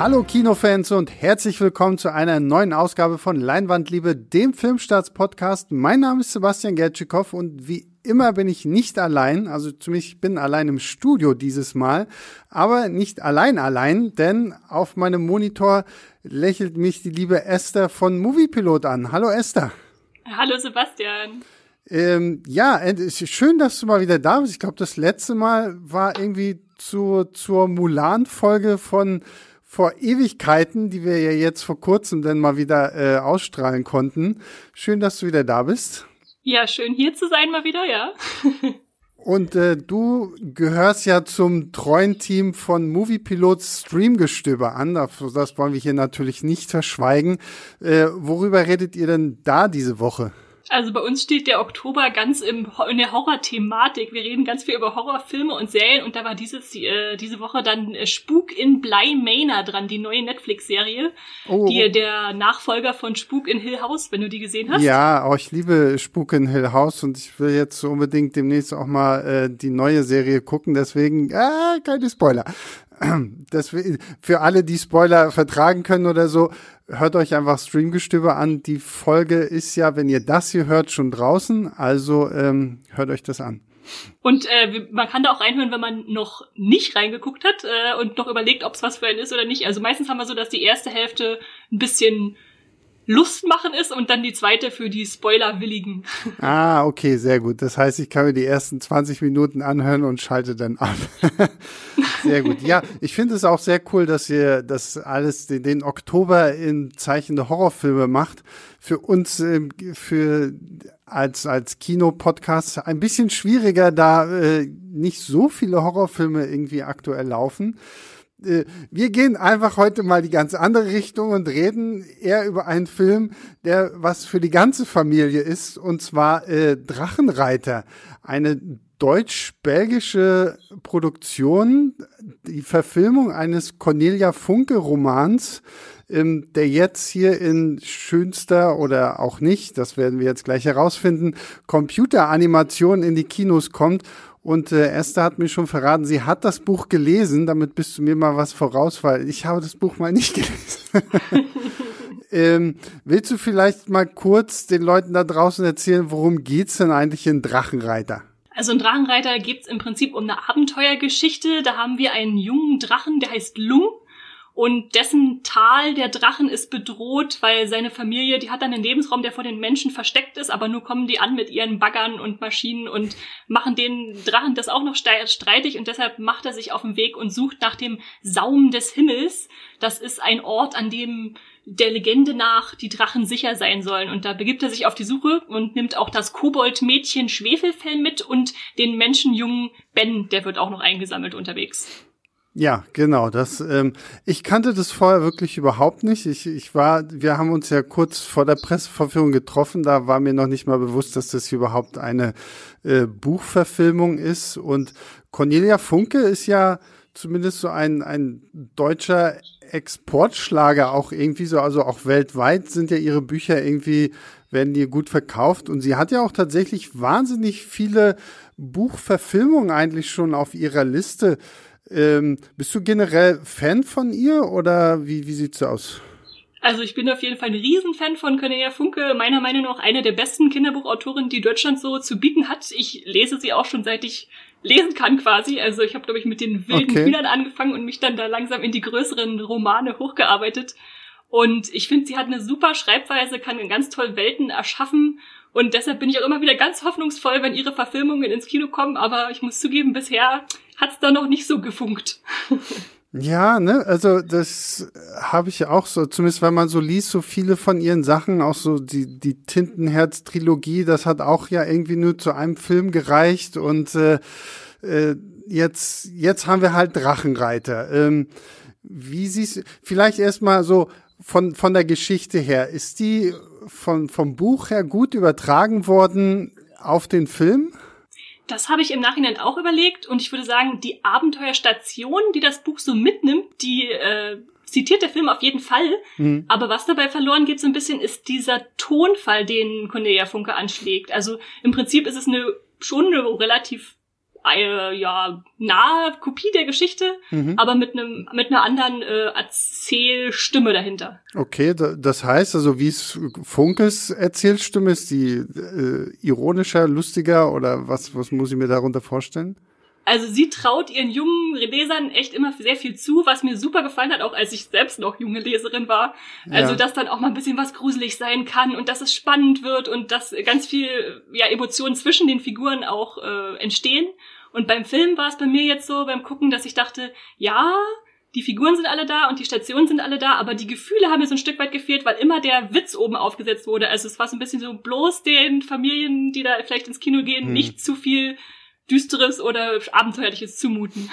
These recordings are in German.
Hallo Kinofans und herzlich willkommen zu einer neuen Ausgabe von Leinwandliebe, dem Filmstarts-Podcast. Mein Name ist Sebastian Gertschikow und wie immer bin ich nicht allein, also zumindest ich bin allein im Studio dieses Mal, aber nicht allein allein, denn auf meinem Monitor lächelt mich die liebe Esther von Moviepilot an. Hallo Esther. Hallo Sebastian. Ähm, ja, schön, dass du mal wieder da bist. Ich glaube, das letzte Mal war irgendwie zu, zur Mulan-Folge von vor Ewigkeiten, die wir ja jetzt vor kurzem dann mal wieder äh, ausstrahlen konnten. Schön, dass du wieder da bist. Ja, schön hier zu sein mal wieder, ja. Und äh, du gehörst ja zum treuen Team von Moviepilots Streamgestöber an. Das wollen wir hier natürlich nicht verschweigen. Äh, worüber redet ihr denn da diese Woche? Also bei uns steht der Oktober ganz im, in der Horror-Thematik. Wir reden ganz viel über Horrorfilme und Serien und da war dieses, äh, diese Woche dann äh, Spuk in Bly Manor dran, die neue Netflix-Serie. Oh. Die, der Nachfolger von Spuk in Hill House, wenn du die gesehen hast. Ja, oh, ich liebe Spuk in Hill House und ich will jetzt unbedingt demnächst auch mal äh, die neue Serie gucken. Deswegen, äh, keine Spoiler. Das, für alle, die Spoiler vertragen können oder so, hört euch einfach Streamgestöber an. Die Folge ist ja, wenn ihr das hier hört, schon draußen. Also ähm, hört euch das an. Und äh, man kann da auch reinhören, wenn man noch nicht reingeguckt hat äh, und noch überlegt, ob es was für einen ist oder nicht. Also meistens haben wir so, dass die erste Hälfte ein bisschen Lust machen ist und dann die zweite für die Spoiler-Willigen. Ah, okay, sehr gut. Das heißt, ich kann mir die ersten 20 Minuten anhören und schalte dann ab. sehr gut. Ja, ich finde es auch sehr cool, dass ihr das alles den, den Oktober in Zeichen der Horrorfilme macht. Für uns, ähm, für als, als Kinopodcast ein bisschen schwieriger, da äh, nicht so viele Horrorfilme irgendwie aktuell laufen. Äh, wir gehen einfach heute mal die ganz andere Richtung und reden eher über einen Film, der was für die ganze Familie ist, und zwar äh, Drachenreiter. Eine deutsch-belgische Produktion, die Verfilmung eines Cornelia Funke Romans, ähm, der jetzt hier in schönster oder auch nicht, das werden wir jetzt gleich herausfinden, Computeranimation in die Kinos kommt und äh, Esther hat mir schon verraten, sie hat das Buch gelesen. Damit bist du mir mal was voraus, weil ich habe das Buch mal nicht gelesen. ähm, willst du vielleicht mal kurz den Leuten da draußen erzählen, worum geht's denn eigentlich in Drachenreiter? Also in Drachenreiter geht's im Prinzip um eine Abenteuergeschichte. Da haben wir einen jungen Drachen, der heißt Lung und dessen Tal der Drachen ist bedroht, weil seine Familie, die hat dann einen Lebensraum, der vor den Menschen versteckt ist, aber nur kommen die an mit ihren Baggern und Maschinen und machen den Drachen das auch noch streitig und deshalb macht er sich auf den Weg und sucht nach dem Saum des Himmels. Das ist ein Ort, an dem der Legende nach die Drachen sicher sein sollen. Und da begibt er sich auf die Suche und nimmt auch das Kobold-Mädchen Schwefelfell mit und den Menschenjungen Ben, der wird auch noch eingesammelt unterwegs. Ja, genau. Das, ähm, ich kannte das vorher wirklich überhaupt nicht. Ich, ich war, wir haben uns ja kurz vor der Presseverführung getroffen. Da war mir noch nicht mal bewusst, dass das überhaupt eine äh, Buchverfilmung ist. Und Cornelia Funke ist ja zumindest so ein, ein deutscher Exportschlager auch irgendwie so, also auch weltweit sind ja ihre Bücher irgendwie, werden die gut verkauft. Und sie hat ja auch tatsächlich wahnsinnig viele Buchverfilmungen eigentlich schon auf ihrer Liste. Ähm, bist du generell Fan von ihr oder wie, wie sieht's aus? Also ich bin auf jeden Fall ein Riesenfan von Cornelia Funke, meiner Meinung nach eine der besten Kinderbuchautorinnen, die Deutschland so zu bieten hat. Ich lese sie auch schon seit ich lesen kann quasi. Also ich habe, glaube ich, mit den wilden okay. Hühnern angefangen und mich dann da langsam in die größeren Romane hochgearbeitet. Und ich finde, sie hat eine super Schreibweise, kann ganz toll Welten erschaffen und deshalb bin ich auch immer wieder ganz hoffnungsvoll, wenn ihre Verfilmungen ins Kino kommen. Aber ich muss zugeben, bisher hat's da noch nicht so gefunkt. Ja, ne, also das habe ich auch so, zumindest wenn man so liest, so viele von ihren Sachen, auch so die, die Tintenherz-Trilogie, das hat auch ja irgendwie nur zu einem Film gereicht und äh, äh, jetzt, jetzt haben wir halt Drachenreiter. Ähm, wie siehst vielleicht erstmal so von, von der Geschichte her, ist die von, vom Buch her gut übertragen worden auf den Film? Das habe ich im Nachhinein auch überlegt und ich würde sagen, die Abenteuerstation, die das Buch so mitnimmt, die äh, zitiert der Film auf jeden Fall. Mhm. Aber was dabei verloren geht so ein bisschen, ist dieser Tonfall, den Cornelia Funke anschlägt. Also im Prinzip ist es eine schon eine relativ eine ja nahe Kopie der Geschichte, mhm. aber mit einem mit einer anderen äh, Erzählstimme dahinter. Okay, das heißt also, wie es Funkes Erzählstimme ist, die äh, ironischer, lustiger oder was was muss ich mir darunter vorstellen? Also sie traut ihren jungen Lesern echt immer sehr viel zu, was mir super gefallen hat, auch als ich selbst noch junge Leserin war. Also ja. dass dann auch mal ein bisschen was gruselig sein kann und dass es spannend wird und dass ganz viel ja, Emotionen zwischen den Figuren auch äh, entstehen. Und beim Film war es bei mir jetzt so beim Gucken, dass ich dachte, ja, die Figuren sind alle da und die Stationen sind alle da, aber die Gefühle haben mir so ein Stück weit gefehlt, weil immer der Witz oben aufgesetzt wurde. Also es war so ein bisschen so bloß den Familien, die da vielleicht ins Kino gehen, hm. nicht zu viel Düsteres oder Abenteuerliches zumuten.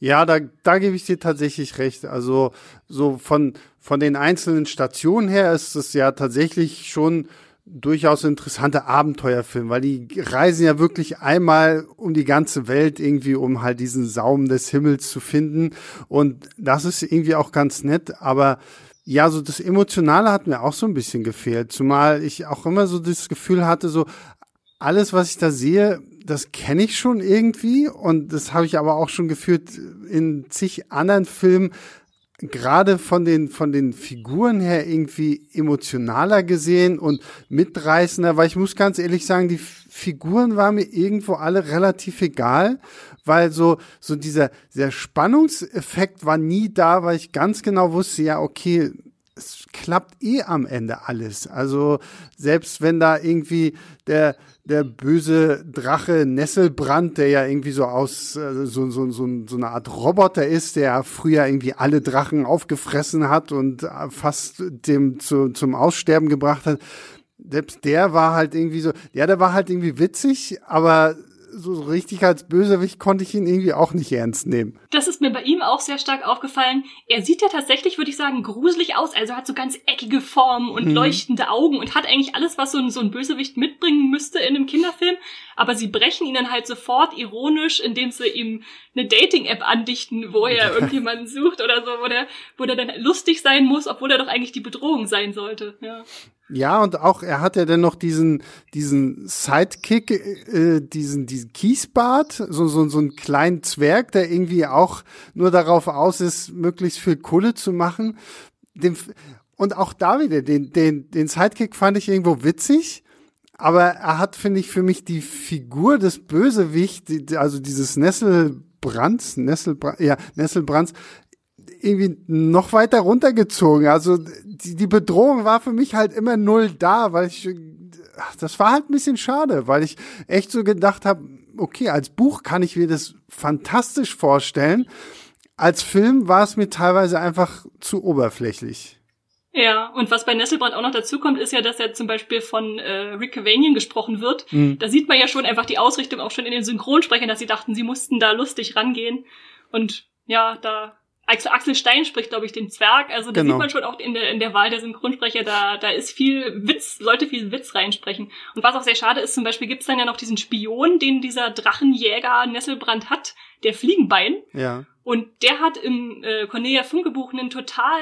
Ja, da, da gebe ich dir tatsächlich recht. Also so von, von den einzelnen Stationen her ist es ja tatsächlich schon durchaus interessante Abenteuerfilm, weil die reisen ja wirklich einmal um die ganze Welt irgendwie, um halt diesen Saum des Himmels zu finden. Und das ist irgendwie auch ganz nett, aber ja, so das Emotionale hat mir auch so ein bisschen gefehlt, zumal ich auch immer so das Gefühl hatte, so alles, was ich da sehe, das kenne ich schon irgendwie und das habe ich aber auch schon geführt in zig anderen Filmen, gerade von den, von den Figuren her irgendwie emotionaler gesehen und mitreißender, weil ich muss ganz ehrlich sagen, die Figuren waren mir irgendwo alle relativ egal, weil so, so dieser, dieser Spannungseffekt war nie da, weil ich ganz genau wusste, ja, okay, es klappt eh am Ende alles. Also selbst wenn da irgendwie der der böse Drache Nesselbrand, der ja irgendwie so aus äh, so, so, so, so eine Art Roboter ist, der früher irgendwie alle Drachen aufgefressen hat und äh, fast dem zu, zum Aussterben gebracht hat. Selbst der war halt irgendwie so, ja, der war halt irgendwie witzig, aber so richtig als Bösewicht konnte ich ihn irgendwie auch nicht ernst nehmen. Das ist mir bei ihm auch sehr stark aufgefallen. Er sieht ja tatsächlich, würde ich sagen, gruselig aus. Also hat so ganz eckige Formen und mhm. leuchtende Augen und hat eigentlich alles, was so ein, so ein Bösewicht mitbringen müsste in einem Kinderfilm. Aber sie brechen ihn dann halt sofort ironisch, indem sie ihm eine Dating-App andichten, wo er irgendjemanden sucht oder so, wo der, wo der dann lustig sein muss, obwohl er doch eigentlich die Bedrohung sein sollte. Ja. Ja, und auch er hat ja dann noch diesen, diesen Sidekick, äh, diesen, diesen Kiesbart, so, so, so einen kleinen Zwerg, der irgendwie auch nur darauf aus ist, möglichst viel Kohle zu machen. Den, und auch da wieder, den, den, den Sidekick fand ich irgendwo witzig, aber er hat, finde ich, für mich die Figur des Bösewicht, also dieses Nesselbrands, Nesselbrands, ja, Nesselbrands, irgendwie noch weiter runtergezogen. Also die, die Bedrohung war für mich halt immer null da, weil ich das war halt ein bisschen schade, weil ich echt so gedacht habe, okay, als Buch kann ich mir das fantastisch vorstellen. Als Film war es mir teilweise einfach zu oberflächlich. Ja, und was bei Nesselbrand auch noch dazu kommt, ist ja, dass er zum Beispiel von äh, Rick Cavanian gesprochen wird. Mhm. Da sieht man ja schon einfach die Ausrichtung auch schon in den Synchronsprechern, dass sie dachten, sie mussten da lustig rangehen. Und ja, da Axel Stein spricht, glaube ich, den Zwerg. Also da genau. sieht man schon auch in der, in der Wahl der Synchronsprecher, da, da ist viel Witz, Leute viel Witz reinsprechen. Und was auch sehr schade ist, zum Beispiel gibt's dann ja noch diesen Spion, den dieser Drachenjäger Nesselbrand hat, der Fliegenbein. Ja. Und der hat im äh, Cornelia Funke-Buch einen total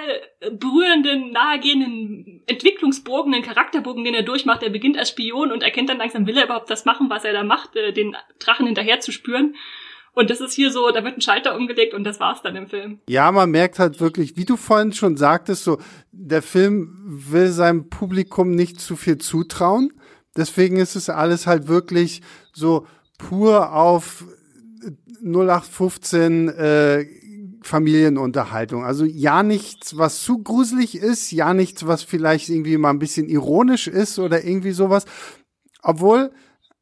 berührenden, nahegehenden Entwicklungsbogen, einen Charakterbogen, den er durchmacht. Er beginnt als Spion und erkennt dann langsam, will er überhaupt das machen, was er da macht, äh, den Drachen hinterher zu spüren. Und das ist hier so, da wird ein Schalter umgelegt und das war's dann im Film. Ja, man merkt halt wirklich, wie du vorhin schon sagtest, so, der Film will seinem Publikum nicht zu viel zutrauen. Deswegen ist es alles halt wirklich so pur auf 0815 äh, Familienunterhaltung. Also ja nichts, was zu gruselig ist, ja nichts, was vielleicht irgendwie mal ein bisschen ironisch ist oder irgendwie sowas. Obwohl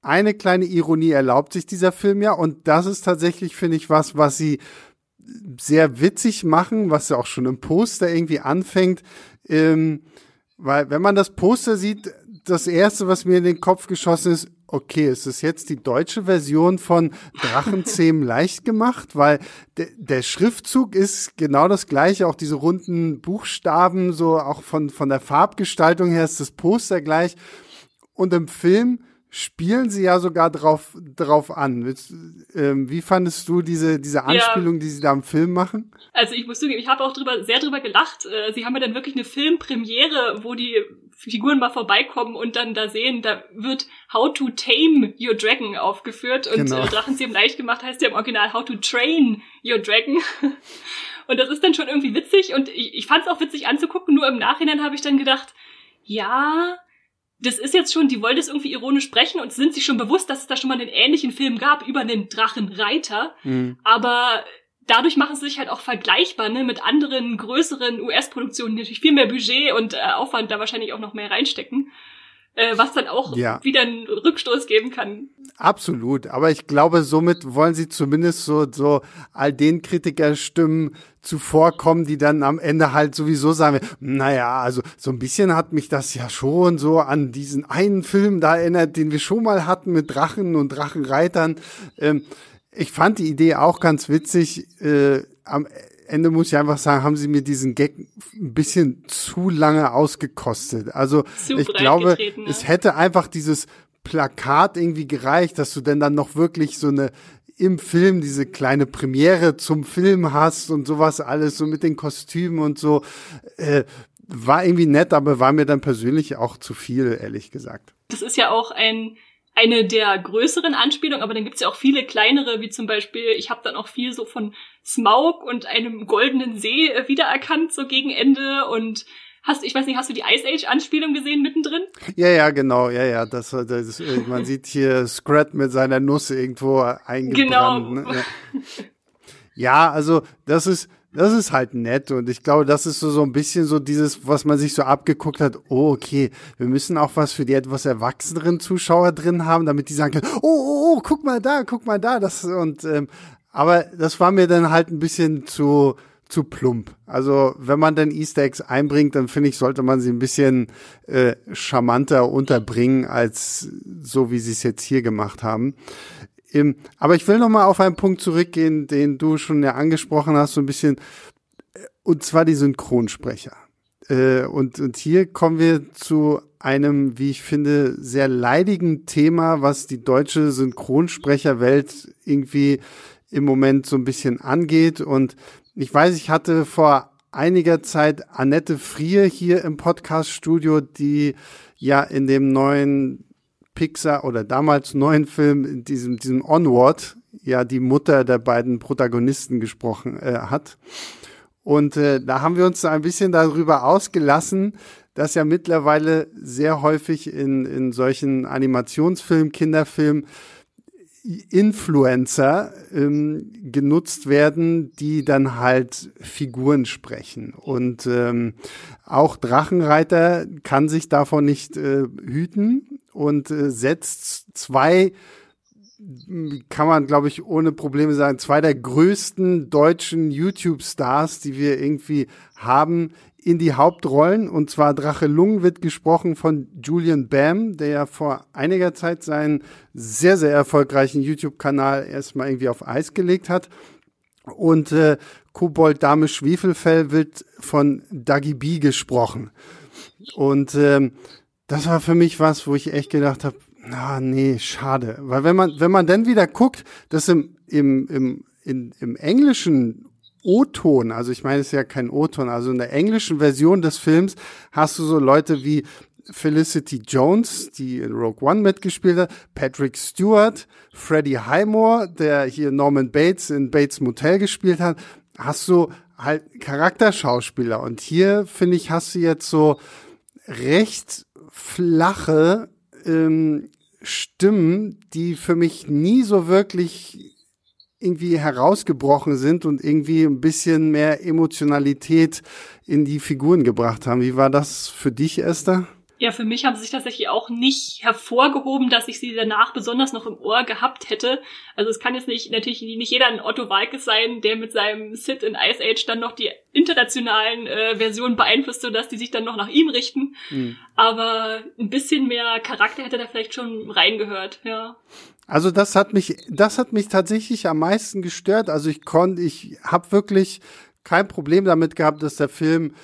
eine kleine Ironie erlaubt sich dieser Film ja und das ist tatsächlich, finde ich, was, was sie sehr witzig machen, was ja auch schon im Poster irgendwie anfängt. Ähm, weil wenn man das Poster sieht, das erste, was mir in den Kopf geschossen ist, okay, ist es jetzt die deutsche Version von Drachenzähmen leicht gemacht? Weil de der Schriftzug ist genau das gleiche, auch diese runden Buchstaben, so auch von, von der Farbgestaltung her ist das Poster gleich. Und im Film spielen sie ja sogar drauf, drauf an. Ähm, wie fandest du diese, diese Anspielung, ja. die sie da im Film machen? Also ich muss zugeben, ich habe auch drüber, sehr drüber gelacht. Äh, sie haben ja dann wirklich eine Filmpremiere, wo die Figuren mal vorbeikommen und dann da sehen, da wird How to Tame Your Dragon aufgeführt und genau. äh, Drachenzähmen leicht gemacht heißt ja im Original How to Train Your Dragon. und das ist dann schon irgendwie witzig und ich, ich fand es auch witzig anzugucken, nur im Nachhinein habe ich dann gedacht, ja, das ist jetzt schon, die wollen das irgendwie ironisch sprechen und sind sich schon bewusst, dass es da schon mal einen ähnlichen Film gab über einen Drachenreiter. Mhm. Aber dadurch machen sie sich halt auch vergleichbar ne, mit anderen größeren US-Produktionen, die natürlich viel mehr Budget und äh, Aufwand da wahrscheinlich auch noch mehr reinstecken was dann auch ja. wieder einen Rückstoß geben kann. Absolut, aber ich glaube, somit wollen sie zumindest so, so all den Kritikerstimmen zuvorkommen, die dann am Ende halt sowieso sagen, naja, also so ein bisschen hat mich das ja schon so an diesen einen Film da erinnert, den wir schon mal hatten mit Drachen und Drachenreitern. Ähm, ich fand die Idee auch ganz witzig. Äh, am Ende muss ich einfach sagen, haben sie mir diesen Gag ein bisschen zu lange ausgekostet. Also zu ich glaube, ne? es hätte einfach dieses Plakat irgendwie gereicht, dass du denn dann noch wirklich so eine im Film diese kleine Premiere zum Film hast und sowas alles so mit den Kostümen und so. Äh, war irgendwie nett, aber war mir dann persönlich auch zu viel, ehrlich gesagt. Das ist ja auch ein eine der größeren Anspielungen, aber dann gibt's ja auch viele kleinere, wie zum Beispiel, ich habe dann auch viel so von Smaug und einem goldenen See äh, wiedererkannt, so gegen Ende und Hast, ich weiß nicht, hast du die Ice Age Anspielung gesehen mittendrin? Ja, ja, genau, ja, ja. Das, das, äh, man sieht hier Scrat mit seiner Nuss irgendwo eingebrannt. Genau. Ne? Ja. ja, also das ist, das ist halt nett und ich glaube, das ist so, so ein bisschen so dieses, was man sich so abgeguckt hat, oh, okay, wir müssen auch was für die etwas erwachseneren Zuschauer drin haben, damit die sagen können, oh, oh, oh, guck mal da, guck mal da, das und ähm, aber das war mir dann halt ein bisschen zu zu plump. Also wenn man dann Easter Eggs einbringt, dann finde ich, sollte man sie ein bisschen äh, charmanter unterbringen, als so wie sie es jetzt hier gemacht haben. Im, aber ich will noch mal auf einen Punkt zurückgehen, den du schon ja angesprochen hast, so ein bisschen, äh, und zwar die Synchronsprecher. Äh, und, und hier kommen wir zu einem, wie ich finde, sehr leidigen Thema, was die deutsche Synchronsprecherwelt irgendwie im Moment so ein bisschen angeht. Und ich weiß, ich hatte vor einiger Zeit Annette Frier hier im Podcast-Studio, die ja in dem neuen Pixar oder damals neuen Film, in diesem, diesem Onward, ja die Mutter der beiden Protagonisten gesprochen äh, hat. Und äh, da haben wir uns ein bisschen darüber ausgelassen, dass ja mittlerweile sehr häufig in, in solchen Animationsfilmen, Kinderfilmen, Influencer ähm, genutzt werden, die dann halt Figuren sprechen. Und ähm, auch Drachenreiter kann sich davon nicht äh, hüten und äh, setzt zwei kann man, glaube ich, ohne Probleme sagen, zwei der größten deutschen YouTube-Stars, die wir irgendwie haben, in die Hauptrollen. Und zwar Drache Lung wird gesprochen von Julian Bam, der ja vor einiger Zeit seinen sehr, sehr erfolgreichen YouTube-Kanal erstmal irgendwie auf Eis gelegt hat. Und äh, Kobold Dame Schwefelfell wird von Dagi B gesprochen. Und ähm, das war für mich was, wo ich echt gedacht habe, na nee, schade. Weil wenn man, wenn man dann wieder guckt, dass im, im, im, in, im englischen O-Ton, also ich meine, es ist ja kein O-Ton, also in der englischen Version des Films hast du so Leute wie Felicity Jones, die in Rogue One mitgespielt hat, Patrick Stewart, Freddie Highmore, der hier Norman Bates in Bates Motel gespielt hat, hast du halt Charakterschauspieler. Und hier, finde ich, hast du jetzt so recht flache ähm, Stimmen, die für mich nie so wirklich irgendwie herausgebrochen sind und irgendwie ein bisschen mehr Emotionalität in die Figuren gebracht haben. Wie war das für dich, Esther? Ja, für mich haben sie sich tatsächlich auch nicht hervorgehoben, dass ich sie danach besonders noch im Ohr gehabt hätte. Also es kann jetzt nicht, natürlich nicht jeder ein Otto Walkes sein, der mit seinem Sit in Ice Age dann noch die internationalen äh, Versionen beeinflusst, sodass die sich dann noch nach ihm richten. Mhm. Aber ein bisschen mehr Charakter hätte da vielleicht schon reingehört, ja. Also das hat mich, das hat mich tatsächlich am meisten gestört. Also ich konnte, ich habe wirklich kein Problem damit gehabt, dass der Film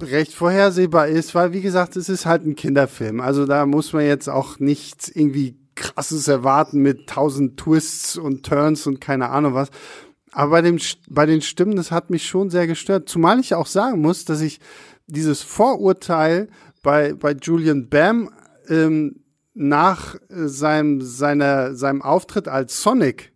recht vorhersehbar ist, weil wie gesagt, es ist halt ein Kinderfilm. Also da muss man jetzt auch nichts irgendwie krasses erwarten mit tausend Twists und Turns und keine Ahnung was. Aber bei, dem, bei den Stimmen, das hat mich schon sehr gestört. Zumal ich auch sagen muss, dass ich dieses Vorurteil bei, bei Julian Bam ähm, nach seinem, seiner, seinem Auftritt als Sonic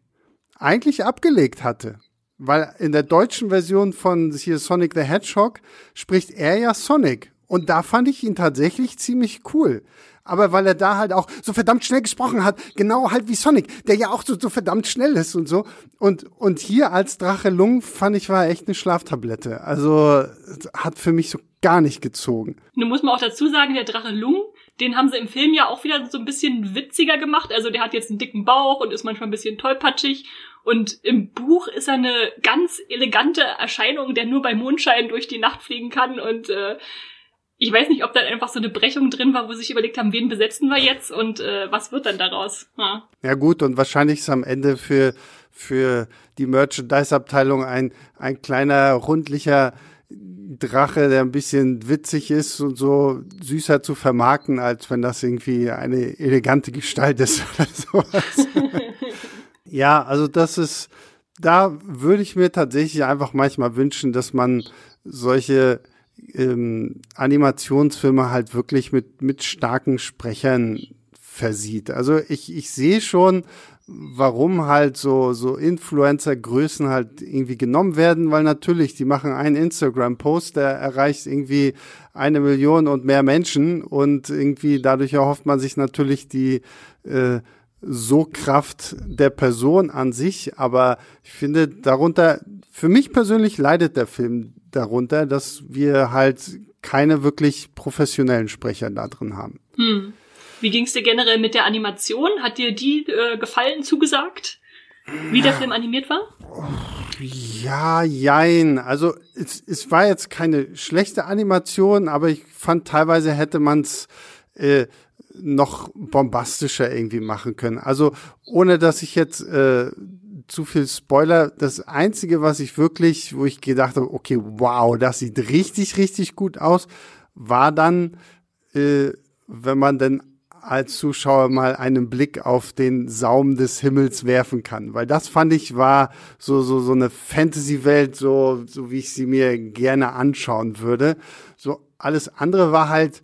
eigentlich abgelegt hatte. Weil in der deutschen Version von hier Sonic the Hedgehog spricht er ja Sonic. Und da fand ich ihn tatsächlich ziemlich cool. Aber weil er da halt auch so verdammt schnell gesprochen hat, genau halt wie Sonic, der ja auch so, so verdammt schnell ist und so. Und, und hier als Drache Lung fand ich war echt eine Schlaftablette. Also hat für mich so gar nicht gezogen. Nun muss man auch dazu sagen, der Drache Lung, den haben sie im Film ja auch wieder so ein bisschen witziger gemacht. Also der hat jetzt einen dicken Bauch und ist manchmal ein bisschen tollpatschig. Und im Buch ist er eine ganz elegante Erscheinung, der nur bei Mondschein durch die Nacht fliegen kann. Und äh, ich weiß nicht, ob da einfach so eine Brechung drin war, wo sie sich überlegt haben, wen besetzen wir jetzt und äh, was wird dann daraus? Ja. ja gut, und wahrscheinlich ist am Ende für, für die Merchandise-Abteilung ein, ein kleiner, rundlicher Drache, der ein bisschen witzig ist und so süßer zu vermarkten, als wenn das irgendwie eine elegante Gestalt ist oder sowas. Ja, also das ist, da würde ich mir tatsächlich einfach manchmal wünschen, dass man solche ähm, Animationsfilme halt wirklich mit, mit starken Sprechern versieht. Also ich, ich sehe schon, warum halt so, so Influencer-Größen halt irgendwie genommen werden, weil natürlich, die machen einen Instagram-Post, der erreicht irgendwie eine Million und mehr Menschen und irgendwie dadurch erhofft man sich natürlich die äh, so Kraft der Person an sich, aber ich finde darunter, für mich persönlich leidet der Film darunter, dass wir halt keine wirklich professionellen Sprecher da drin haben. Hm. Wie ging es dir generell mit der Animation? Hat dir die äh, gefallen zugesagt? Wie der Film animiert war? Ja, jein. Also es, es war jetzt keine schlechte Animation, aber ich fand teilweise hätte man es äh, noch bombastischer irgendwie machen können. Also ohne dass ich jetzt äh, zu viel Spoiler, das einzige, was ich wirklich, wo ich gedacht habe, okay, wow, das sieht richtig, richtig gut aus, war dann, äh, wenn man denn als Zuschauer mal einen Blick auf den Saum des Himmels werfen kann, weil das fand ich war so so so eine Fantasy-Welt, so so wie ich sie mir gerne anschauen würde. So alles andere war halt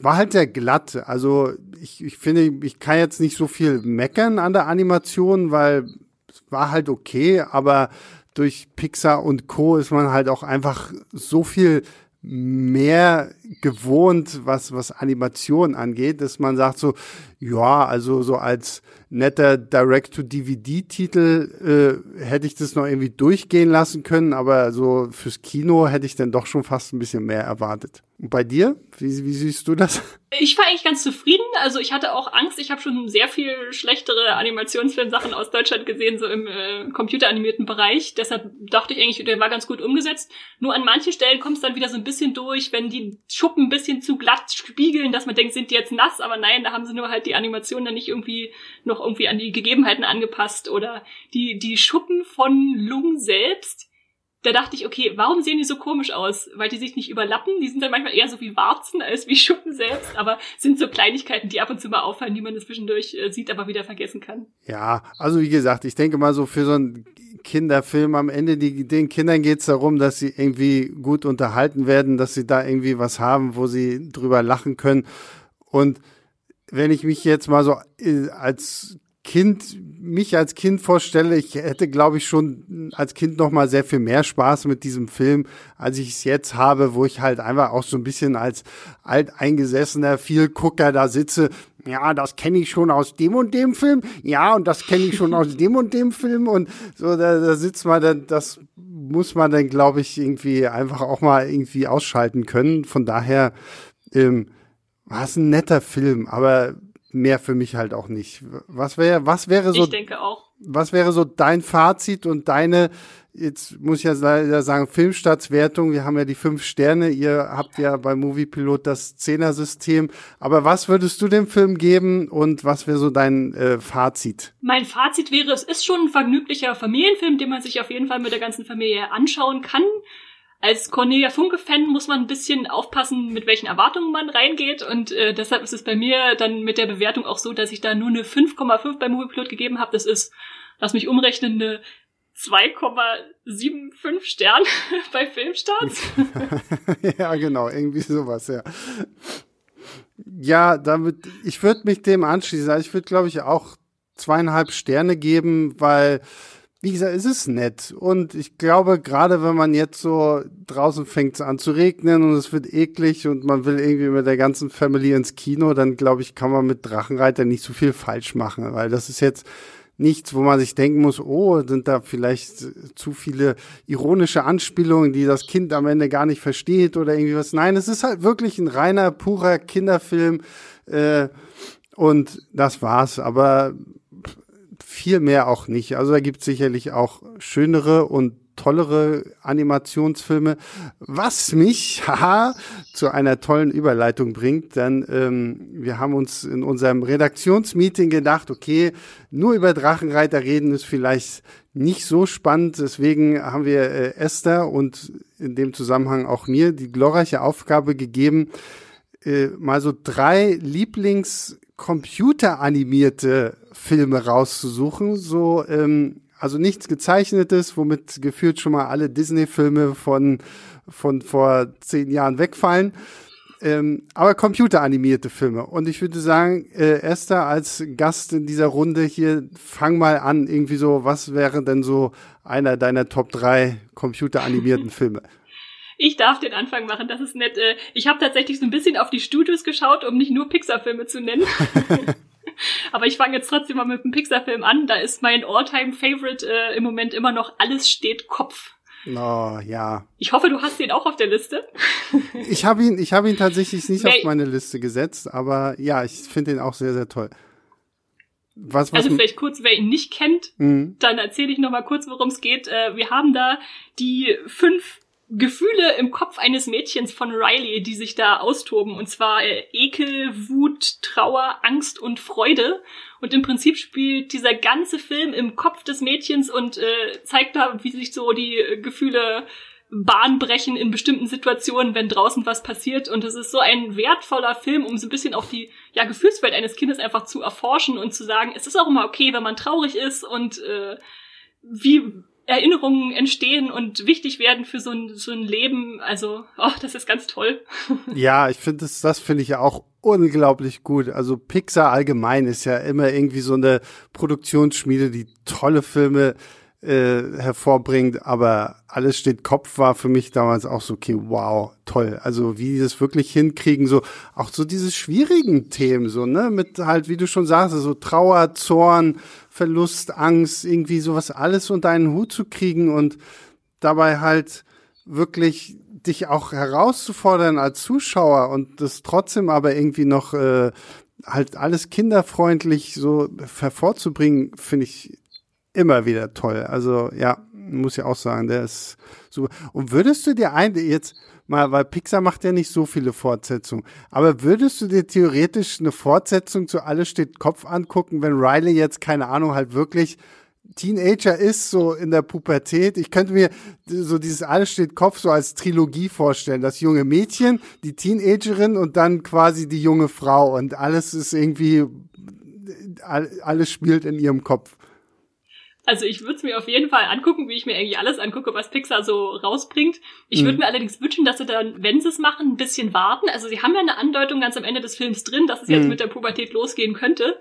war halt sehr glatt. Also ich, ich finde, ich kann jetzt nicht so viel meckern an der Animation, weil es war halt okay, aber durch Pixar und Co. ist man halt auch einfach so viel mehr gewohnt, was, was Animation angeht, dass man sagt so, ja, also so als netter Direct-to-DVD-Titel äh, hätte ich das noch irgendwie durchgehen lassen können, aber so fürs Kino hätte ich dann doch schon fast ein bisschen mehr erwartet. Und bei dir? Wie, wie siehst du das? Ich war eigentlich ganz zufrieden. Also ich hatte auch Angst. Ich habe schon sehr viel schlechtere Animationsfilmsachen aus Deutschland gesehen, so im äh, computeranimierten Bereich. Deshalb dachte ich eigentlich, der war ganz gut umgesetzt. Nur an manchen Stellen kommt es dann wieder so ein bisschen durch, wenn die Schuppen ein bisschen zu glatt spiegeln, dass man denkt, sind die jetzt nass? Aber nein, da haben sie nur halt die Animation dann nicht irgendwie noch irgendwie an die Gegebenheiten angepasst. Oder die, die Schuppen von Lung selbst da dachte ich, okay, warum sehen die so komisch aus? Weil die sich nicht überlappen. Die sind dann manchmal eher so wie Warzen als wie Schuppen selbst, aber sind so Kleinigkeiten, die ab und zu mal auffallen, die man zwischendurch äh, sieht, aber wieder vergessen kann. Ja, also wie gesagt, ich denke mal so für so einen Kinderfilm am Ende, die, den Kindern geht's darum, dass sie irgendwie gut unterhalten werden, dass sie da irgendwie was haben, wo sie drüber lachen können. Und wenn ich mich jetzt mal so äh, als Kind, mich als Kind vorstelle, ich hätte, glaube ich, schon als Kind noch mal sehr viel mehr Spaß mit diesem Film, als ich es jetzt habe, wo ich halt einfach auch so ein bisschen als alteingesessener Vielgucker da sitze. Ja, das kenne ich schon aus dem und dem Film. Ja, und das kenne ich schon aus dem und dem Film. Und so, da, da sitzt man dann, das muss man dann, glaube ich, irgendwie einfach auch mal irgendwie ausschalten können. Von daher ähm, war es ein netter Film, aber mehr für mich halt auch nicht. Was wäre, was wäre so? Ich denke auch. Was wäre so dein Fazit und deine, jetzt muss ich ja leider sagen, Filmstaatswertung. Wir haben ja die fünf Sterne. Ihr habt ja bei Moviepilot das Zehner-System. Aber was würdest du dem Film geben und was wäre so dein äh, Fazit? Mein Fazit wäre, es ist schon ein vergnüglicher Familienfilm, den man sich auf jeden Fall mit der ganzen Familie anschauen kann. Als Cornelia Funke-Fan muss man ein bisschen aufpassen, mit welchen Erwartungen man reingeht. Und äh, deshalb ist es bei mir dann mit der Bewertung auch so, dass ich da nur eine 5,5 bei Movieplot gegeben habe. Das ist, lass mich umrechnen, eine 2,75 Sterne bei Filmstarts. ja, genau, irgendwie sowas, ja. Ja, damit, ich würde mich dem anschließen. Also ich würde, glaube ich, auch zweieinhalb Sterne geben, weil, wie gesagt, es ist nett. Und ich glaube, gerade wenn man jetzt so draußen fängt an zu regnen und es wird eklig und man will irgendwie mit der ganzen Family ins Kino, dann glaube ich, kann man mit Drachenreiter nicht so viel falsch machen, weil das ist jetzt nichts, wo man sich denken muss, oh, sind da vielleicht zu viele ironische Anspielungen, die das Kind am Ende gar nicht versteht oder irgendwie was. Nein, es ist halt wirklich ein reiner, purer Kinderfilm. Äh, und das war's. Aber viel mehr auch nicht. Also da gibt sicherlich auch schönere und tollere Animationsfilme, was mich haha, zu einer tollen Überleitung bringt, denn ähm, wir haben uns in unserem Redaktionsmeeting gedacht, okay, nur über Drachenreiter reden ist vielleicht nicht so spannend, deswegen haben wir äh, Esther und in dem Zusammenhang auch mir die glorreiche Aufgabe gegeben, äh, mal so drei Lieblings computeranimierte Filme rauszusuchen, so ähm, also nichts gezeichnetes, womit gefühlt schon mal alle Disney-Filme von von vor zehn Jahren wegfallen. Ähm, aber computeranimierte Filme. Und ich würde sagen, äh, Esther als Gast in dieser Runde hier, fang mal an, irgendwie so, was wäre denn so einer deiner Top drei computeranimierten Filme? Ich darf den Anfang machen, das ist nett. Äh, ich habe tatsächlich so ein bisschen auf die Studios geschaut, um nicht nur Pixar-Filme zu nennen. Aber ich fange jetzt trotzdem mal mit einem Pixar-Film an. Da ist mein All-Time-Favorite äh, im Moment immer noch Alles steht Kopf. Oh, ja. Ich hoffe, du hast ihn auch auf der Liste. ich habe ihn, ich habe ihn tatsächlich nicht nee. auf meine Liste gesetzt, aber ja, ich finde ihn auch sehr, sehr toll. Was, was also vielleicht kurz, wer ihn nicht kennt, mhm. dann erzähle ich noch mal kurz, worum es geht. Äh, wir haben da die fünf Gefühle im Kopf eines Mädchens von Riley, die sich da austoben. Und zwar äh, Ekel, Wut, Trauer, Angst und Freude. Und im Prinzip spielt dieser ganze Film im Kopf des Mädchens und äh, zeigt da, wie sich so die äh, Gefühle Bahn brechen in bestimmten Situationen, wenn draußen was passiert. Und es ist so ein wertvoller Film, um so ein bisschen auch die ja, Gefühlswelt eines Kindes einfach zu erforschen und zu sagen, es ist auch immer okay, wenn man traurig ist und äh, wie Erinnerungen entstehen und wichtig werden für so ein, so ein Leben. Also, oh, das ist ganz toll. ja, ich finde das, das finde ich ja auch unglaublich gut. Also Pixar allgemein ist ja immer irgendwie so eine Produktionsschmiede, die tolle Filme äh, hervorbringt, aber alles steht Kopf war für mich damals auch so, okay, wow, toll. Also wie die das wirklich hinkriegen, so auch so diese schwierigen Themen, so, ne, mit halt, wie du schon sagst, so Trauer, Zorn, Verlust, Angst, irgendwie sowas alles unter einen Hut zu kriegen und dabei halt wirklich dich auch herauszufordern als Zuschauer und das trotzdem aber irgendwie noch äh, halt alles kinderfreundlich so hervorzubringen, finde ich immer wieder toll. Also ja, muss ich auch sagen, der ist super. Und würdest du dir ein, jetzt mal, weil Pixar macht ja nicht so viele Fortsetzungen, aber würdest du dir theoretisch eine Fortsetzung zu Alles steht Kopf angucken, wenn Riley jetzt, keine Ahnung, halt wirklich Teenager ist, so in der Pubertät. Ich könnte mir so dieses Alles steht Kopf so als Trilogie vorstellen. Das junge Mädchen, die Teenagerin und dann quasi die junge Frau und alles ist irgendwie, alles spielt in ihrem Kopf. Also ich würde es mir auf jeden Fall angucken, wie ich mir irgendwie alles angucke, was Pixar so rausbringt. Ich würde mhm. mir allerdings wünschen, dass sie dann, wenn sie es machen, ein bisschen warten. Also sie haben ja eine Andeutung ganz am Ende des Films drin, dass es mhm. jetzt mit der Pubertät losgehen könnte.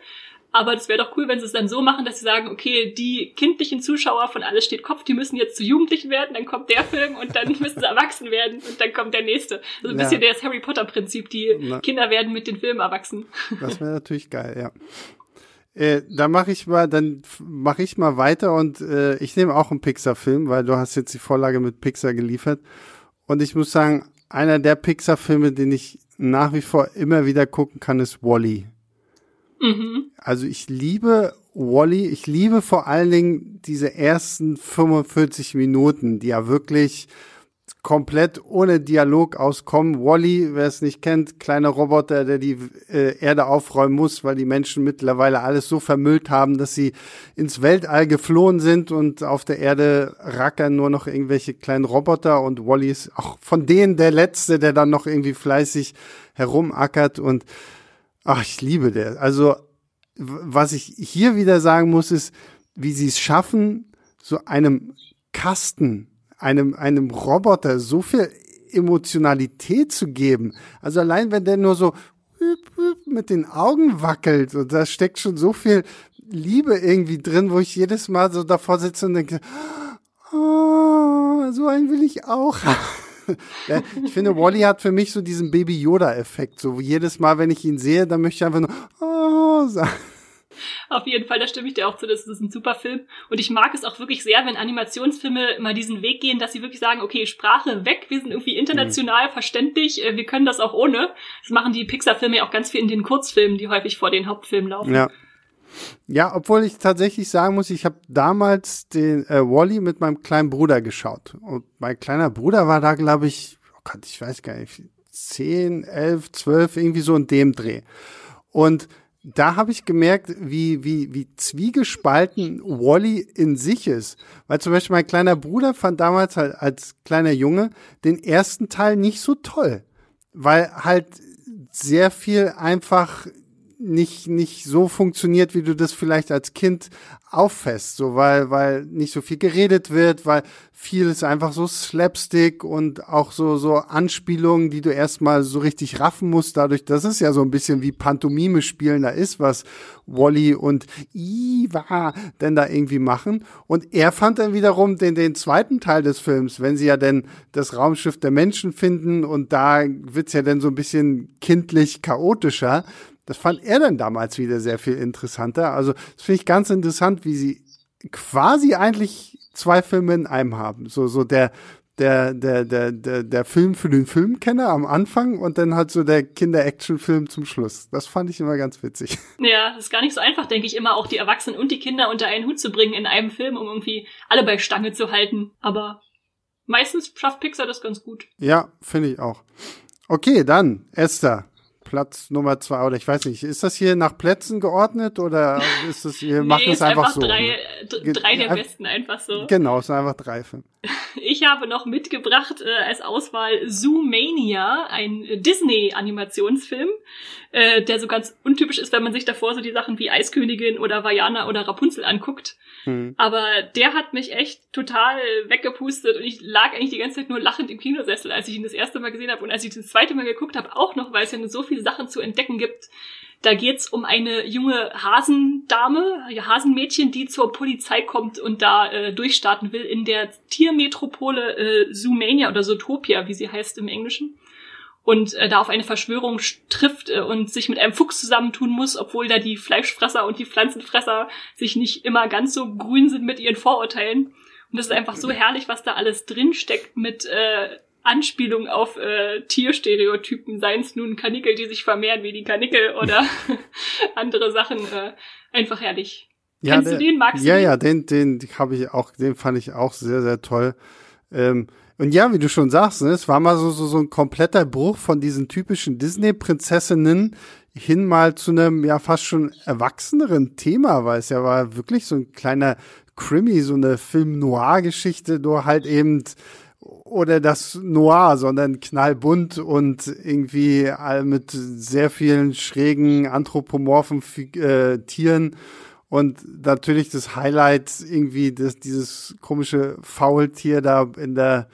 Aber das wäre doch cool, wenn sie es dann so machen, dass sie sagen, okay, die kindlichen Zuschauer von Alles steht Kopf, die müssen jetzt zu Jugendlichen werden, dann kommt der Film und dann müssen sie erwachsen werden und dann kommt der nächste. Also ein ja. bisschen das Harry Potter Prinzip, die Na. Kinder werden mit den Filmen erwachsen. Das wäre natürlich geil, ja. Äh, da mache ich mal, dann mache ich mal weiter und äh, ich nehme auch einen Pixar-Film, weil du hast jetzt die Vorlage mit Pixar geliefert. Und ich muss sagen, einer der Pixar-Filme, den ich nach wie vor immer wieder gucken kann, ist Wally. Mhm. Also ich liebe Wally, ich liebe vor allen Dingen diese ersten 45 Minuten, die ja wirklich komplett ohne Dialog auskommen. Wally, wer es nicht kennt, kleiner Roboter, der die äh, Erde aufräumen muss, weil die Menschen mittlerweile alles so vermüllt haben, dass sie ins Weltall geflohen sind und auf der Erde rackern nur noch irgendwelche kleinen Roboter und Wally ist auch von denen der letzte, der dann noch irgendwie fleißig herumackert und ach, ich liebe der. Also was ich hier wieder sagen muss, ist, wie sie es schaffen, so einem Kasten einem, einem Roboter so viel Emotionalität zu geben. Also allein wenn der nur so mit den Augen wackelt und da steckt schon so viel Liebe irgendwie drin, wo ich jedes Mal so davor sitze und denke, oh, so einen will ich auch. ich finde, Wally hat für mich so diesen Baby Yoda-Effekt. So jedes Mal, wenn ich ihn sehe, dann möchte ich einfach nur oh sagen. Auf jeden Fall, da stimme ich dir auch zu, das ist ein super Film. Und ich mag es auch wirklich sehr, wenn Animationsfilme mal diesen Weg gehen, dass sie wirklich sagen, okay, Sprache weg, wir sind irgendwie international mhm. verständlich, äh, wir können das auch ohne. Das machen die Pixar-Filme ja auch ganz viel in den Kurzfilmen, die häufig vor den Hauptfilmen laufen. Ja. Ja, obwohl ich tatsächlich sagen muss, ich habe damals den äh, Wally mit meinem kleinen Bruder geschaut. Und mein kleiner Bruder war da, glaube ich, oh Gott, ich weiß gar nicht, zehn, elf, zwölf, irgendwie so in dem Dreh. Und da habe ich gemerkt, wie, wie, wie zwiegespalten Wally in sich ist. Weil zum Beispiel mein kleiner Bruder fand damals halt als kleiner Junge den ersten Teil nicht so toll. Weil halt sehr viel einfach nicht, nicht so funktioniert, wie du das vielleicht als Kind auffasst, so weil, weil nicht so viel geredet wird, weil viel ist einfach so Slapstick und auch so, so Anspielungen, die du erstmal so richtig raffen musst, dadurch, dass es ja so ein bisschen wie Pantomime spielen da ist, was Wally und Iva denn da irgendwie machen. Und er fand dann wiederum den, den zweiten Teil des Films, wenn sie ja denn das Raumschiff der Menschen finden und da wird's ja dann so ein bisschen kindlich chaotischer, das fand er dann damals wieder sehr viel interessanter. Also das finde ich ganz interessant, wie sie quasi eigentlich zwei Filme in einem haben. So, so der, der, der, der, der, der Film für den Filmkenner am Anfang und dann halt so der Kinder-Action-Film zum Schluss. Das fand ich immer ganz witzig. Ja, das ist gar nicht so einfach, denke ich, immer auch die Erwachsenen und die Kinder unter einen Hut zu bringen in einem Film, um irgendwie alle bei Stange zu halten. Aber meistens schafft Pixar das ganz gut. Ja, finde ich auch. Okay, dann Esther. Platz Nummer zwei oder ich weiß nicht, ist das hier nach Plätzen geordnet oder ist das hier, nee, macht es einfach, einfach so? Drei, drei der besten einfach so. Genau, es sind einfach drei Filme. Ich habe noch mitgebracht äh, als Auswahl Zoomania, ein Disney-Animationsfilm, äh, der so ganz untypisch ist, wenn man sich davor so die Sachen wie Eiskönigin oder Vajana oder Rapunzel anguckt. Hm. Aber der hat mich echt total weggepustet und ich lag eigentlich die ganze Zeit nur lachend im Kinosessel, als ich ihn das erste Mal gesehen habe und als ich das zweite Mal geguckt habe, auch noch, weil es ja so viele Sachen zu entdecken gibt. Da geht's um eine junge Hasendame, Hasenmädchen, die zur Polizei kommt und da äh, durchstarten will in der Tiermetropole äh, Zoomania oder Zootopia, wie sie heißt im Englischen und äh, da auf eine Verschwörung trifft äh, und sich mit einem Fuchs zusammentun muss, obwohl da die Fleischfresser und die Pflanzenfresser sich nicht immer ganz so grün sind mit ihren Vorurteilen. Und das ist einfach so herrlich, was da alles drinsteckt mit äh, Anspielung auf äh, Tierstereotypen, seien es nun Kanickel, die sich vermehren wie die Kanickel oder andere Sachen. Äh, einfach herrlich. Ja, Kennst der, du den? Magst ja, den? Ja, den, den habe ich auch, den fand ich auch sehr, sehr toll. Ähm, und ja, wie du schon sagst, ne, es war mal so, so, so ein kompletter Bruch von diesen typischen Disney-Prinzessinnen hin mal zu einem ja fast schon erwachseneren Thema, weil es ja war wirklich so ein kleiner Krimi, so eine Film-Noir-Geschichte, nur halt eben oder das Noir, sondern knallbunt und irgendwie mit sehr vielen schrägen anthropomorphen äh, Tieren und natürlich das Highlight irgendwie das, dieses komische Faultier da in der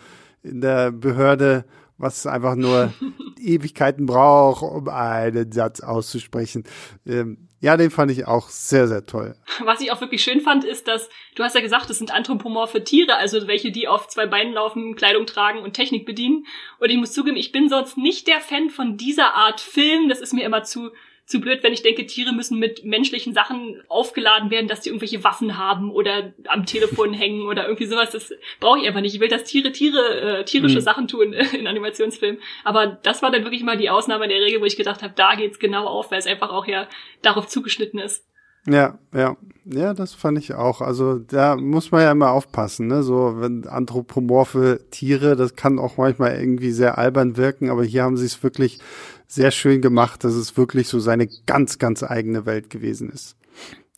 in der Behörde, was einfach nur Ewigkeiten braucht, um einen Satz auszusprechen. Ähm, ja, den fand ich auch sehr, sehr toll. Was ich auch wirklich schön fand, ist, dass, du hast ja gesagt, es sind anthropomorphe Tiere, also welche, die auf zwei Beinen laufen, Kleidung tragen und Technik bedienen. Und ich muss zugeben, ich bin sonst nicht der Fan von dieser Art Film. Das ist mir immer zu zu blöd, wenn ich denke, Tiere müssen mit menschlichen Sachen aufgeladen werden, dass die irgendwelche Waffen haben oder am Telefon hängen oder irgendwie sowas. Das brauche ich einfach nicht. Ich will, dass Tiere Tiere äh, tierische mhm. Sachen tun in Animationsfilmen. Aber das war dann wirklich mal die Ausnahme der Regel, wo ich gedacht habe, da geht's genau auf, weil es einfach auch ja darauf zugeschnitten ist. Ja, ja. Ja, das fand ich auch. Also da muss man ja immer aufpassen, ne? So, wenn anthropomorphe Tiere, das kann auch manchmal irgendwie sehr albern wirken, aber hier haben sie es wirklich sehr schön gemacht, dass es wirklich so seine ganz, ganz eigene Welt gewesen ist.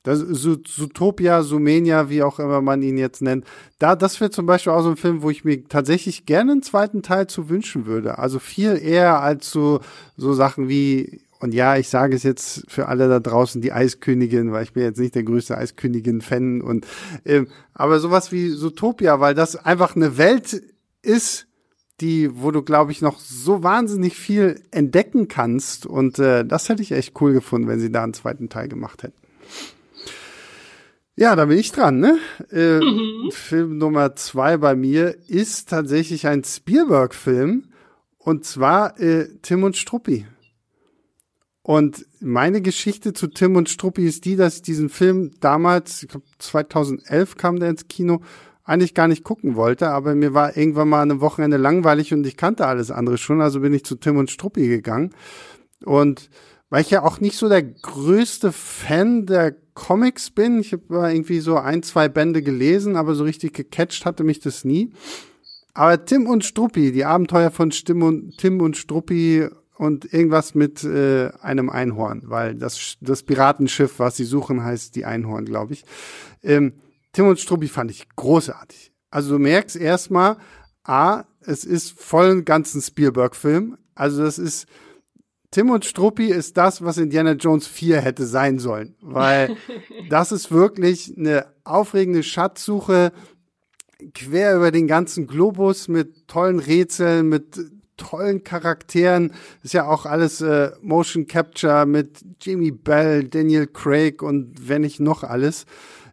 Das Zootopia, Sumenia, wie auch immer man ihn jetzt nennt. Da, das wäre zum Beispiel auch so ein Film, wo ich mir tatsächlich gerne einen zweiten Teil zu wünschen würde. Also viel eher als so, so Sachen wie, und ja, ich sage es jetzt für alle da draußen, die Eiskönigin, weil ich bin jetzt nicht der größte Eiskönigin-Fan und, ähm, aber sowas wie Zootopia, weil das einfach eine Welt ist, die, wo du, glaube ich, noch so wahnsinnig viel entdecken kannst. Und äh, das hätte ich echt cool gefunden, wenn sie da einen zweiten Teil gemacht hätten. Ja, da bin ich dran, ne? Äh, mhm. Film Nummer zwei bei mir ist tatsächlich ein Spielberg-Film. Und zwar äh, Tim und Struppi. Und meine Geschichte zu Tim und Struppi ist die, dass ich diesen Film damals, ich glaube 2011 kam der ins Kino, eigentlich gar nicht gucken wollte, aber mir war irgendwann mal eine Wochenende langweilig und ich kannte alles andere schon, also bin ich zu Tim und Struppi gegangen. Und weil ich ja auch nicht so der größte Fan der Comics bin. Ich habe irgendwie so ein, zwei Bände gelesen, aber so richtig gecatcht hatte mich das nie. Aber Tim und Struppi, die Abenteuer von Tim und, Tim und Struppi und irgendwas mit äh, einem Einhorn, weil das, das Piratenschiff, was sie suchen, heißt die Einhorn, glaube ich. Ähm, Tim und Struppi fand ich großartig. Also du merkst erstmal, A, es ist voll ein ganzen Spielberg-Film. Also das ist Tim und Struppi ist das, was Indiana Jones 4 hätte sein sollen, weil das ist wirklich eine aufregende Schatzsuche quer über den ganzen Globus mit tollen Rätseln, mit tollen Charakteren. Ist ja auch alles äh, Motion Capture mit Jamie Bell, Daniel Craig und wenn nicht noch alles.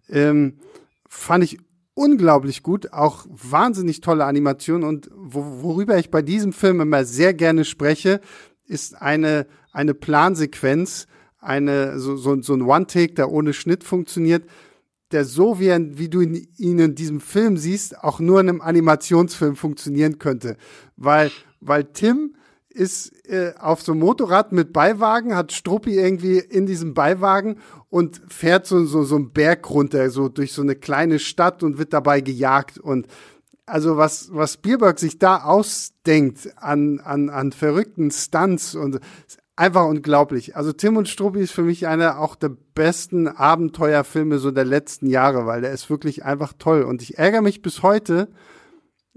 Ähm, fand ich unglaublich gut, auch wahnsinnig tolle Animation und wo, worüber ich bei diesem Film immer sehr gerne spreche, ist eine, eine Plansequenz, eine, so, so, so ein One-Take, der ohne Schnitt funktioniert, der so wie, wie du ihn, ihn in diesem Film siehst, auch nur in einem Animationsfilm funktionieren könnte. Weil, weil Tim ist äh, auf so einem Motorrad mit Beiwagen, hat Struppi irgendwie in diesem Beiwagen und fährt so, so, so einen Berg runter, so durch so eine kleine Stadt und wird dabei gejagt. Und also was, was Spielberg sich da ausdenkt an, an, an verrückten Stunts und einfach unglaublich. Also Tim und Struppi ist für mich einer auch der besten Abenteuerfilme so der letzten Jahre, weil der ist wirklich einfach toll. Und ich ärgere mich bis heute,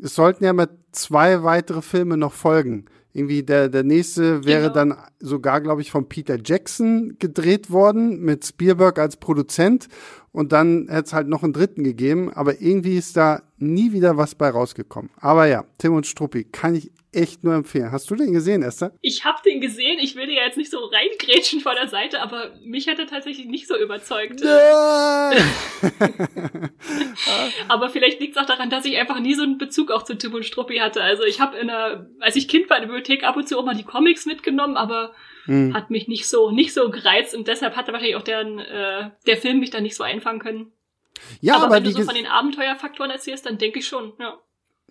es sollten ja mal zwei weitere Filme noch folgen. Irgendwie der, der nächste wäre genau. dann sogar, glaube ich, von Peter Jackson gedreht worden, mit Spielberg als Produzent. Und dann hätte es halt noch einen dritten gegeben, aber irgendwie ist da nie wieder was bei rausgekommen. Aber ja, Tim und Struppi kann ich echt nur empfehlen. Hast du den gesehen, Esther? Ich habe den gesehen. Ich will dir ja jetzt nicht so reingrätschen vor der Seite, aber mich hat er tatsächlich nicht so überzeugt. aber vielleicht liegt es auch daran, dass ich einfach nie so einen Bezug auch zu Tim und Struppi hatte. Also ich habe in der, als ich Kind war in der Bibliothek ab und zu auch mal die Comics mitgenommen, aber hm. hat mich nicht so nicht so gereizt und deshalb hatte wahrscheinlich auch der, äh, der Film mich da nicht so einfangen können. Ja, aber, aber wenn du so von den Abenteuerfaktoren erzählst, dann denke ich schon, ja.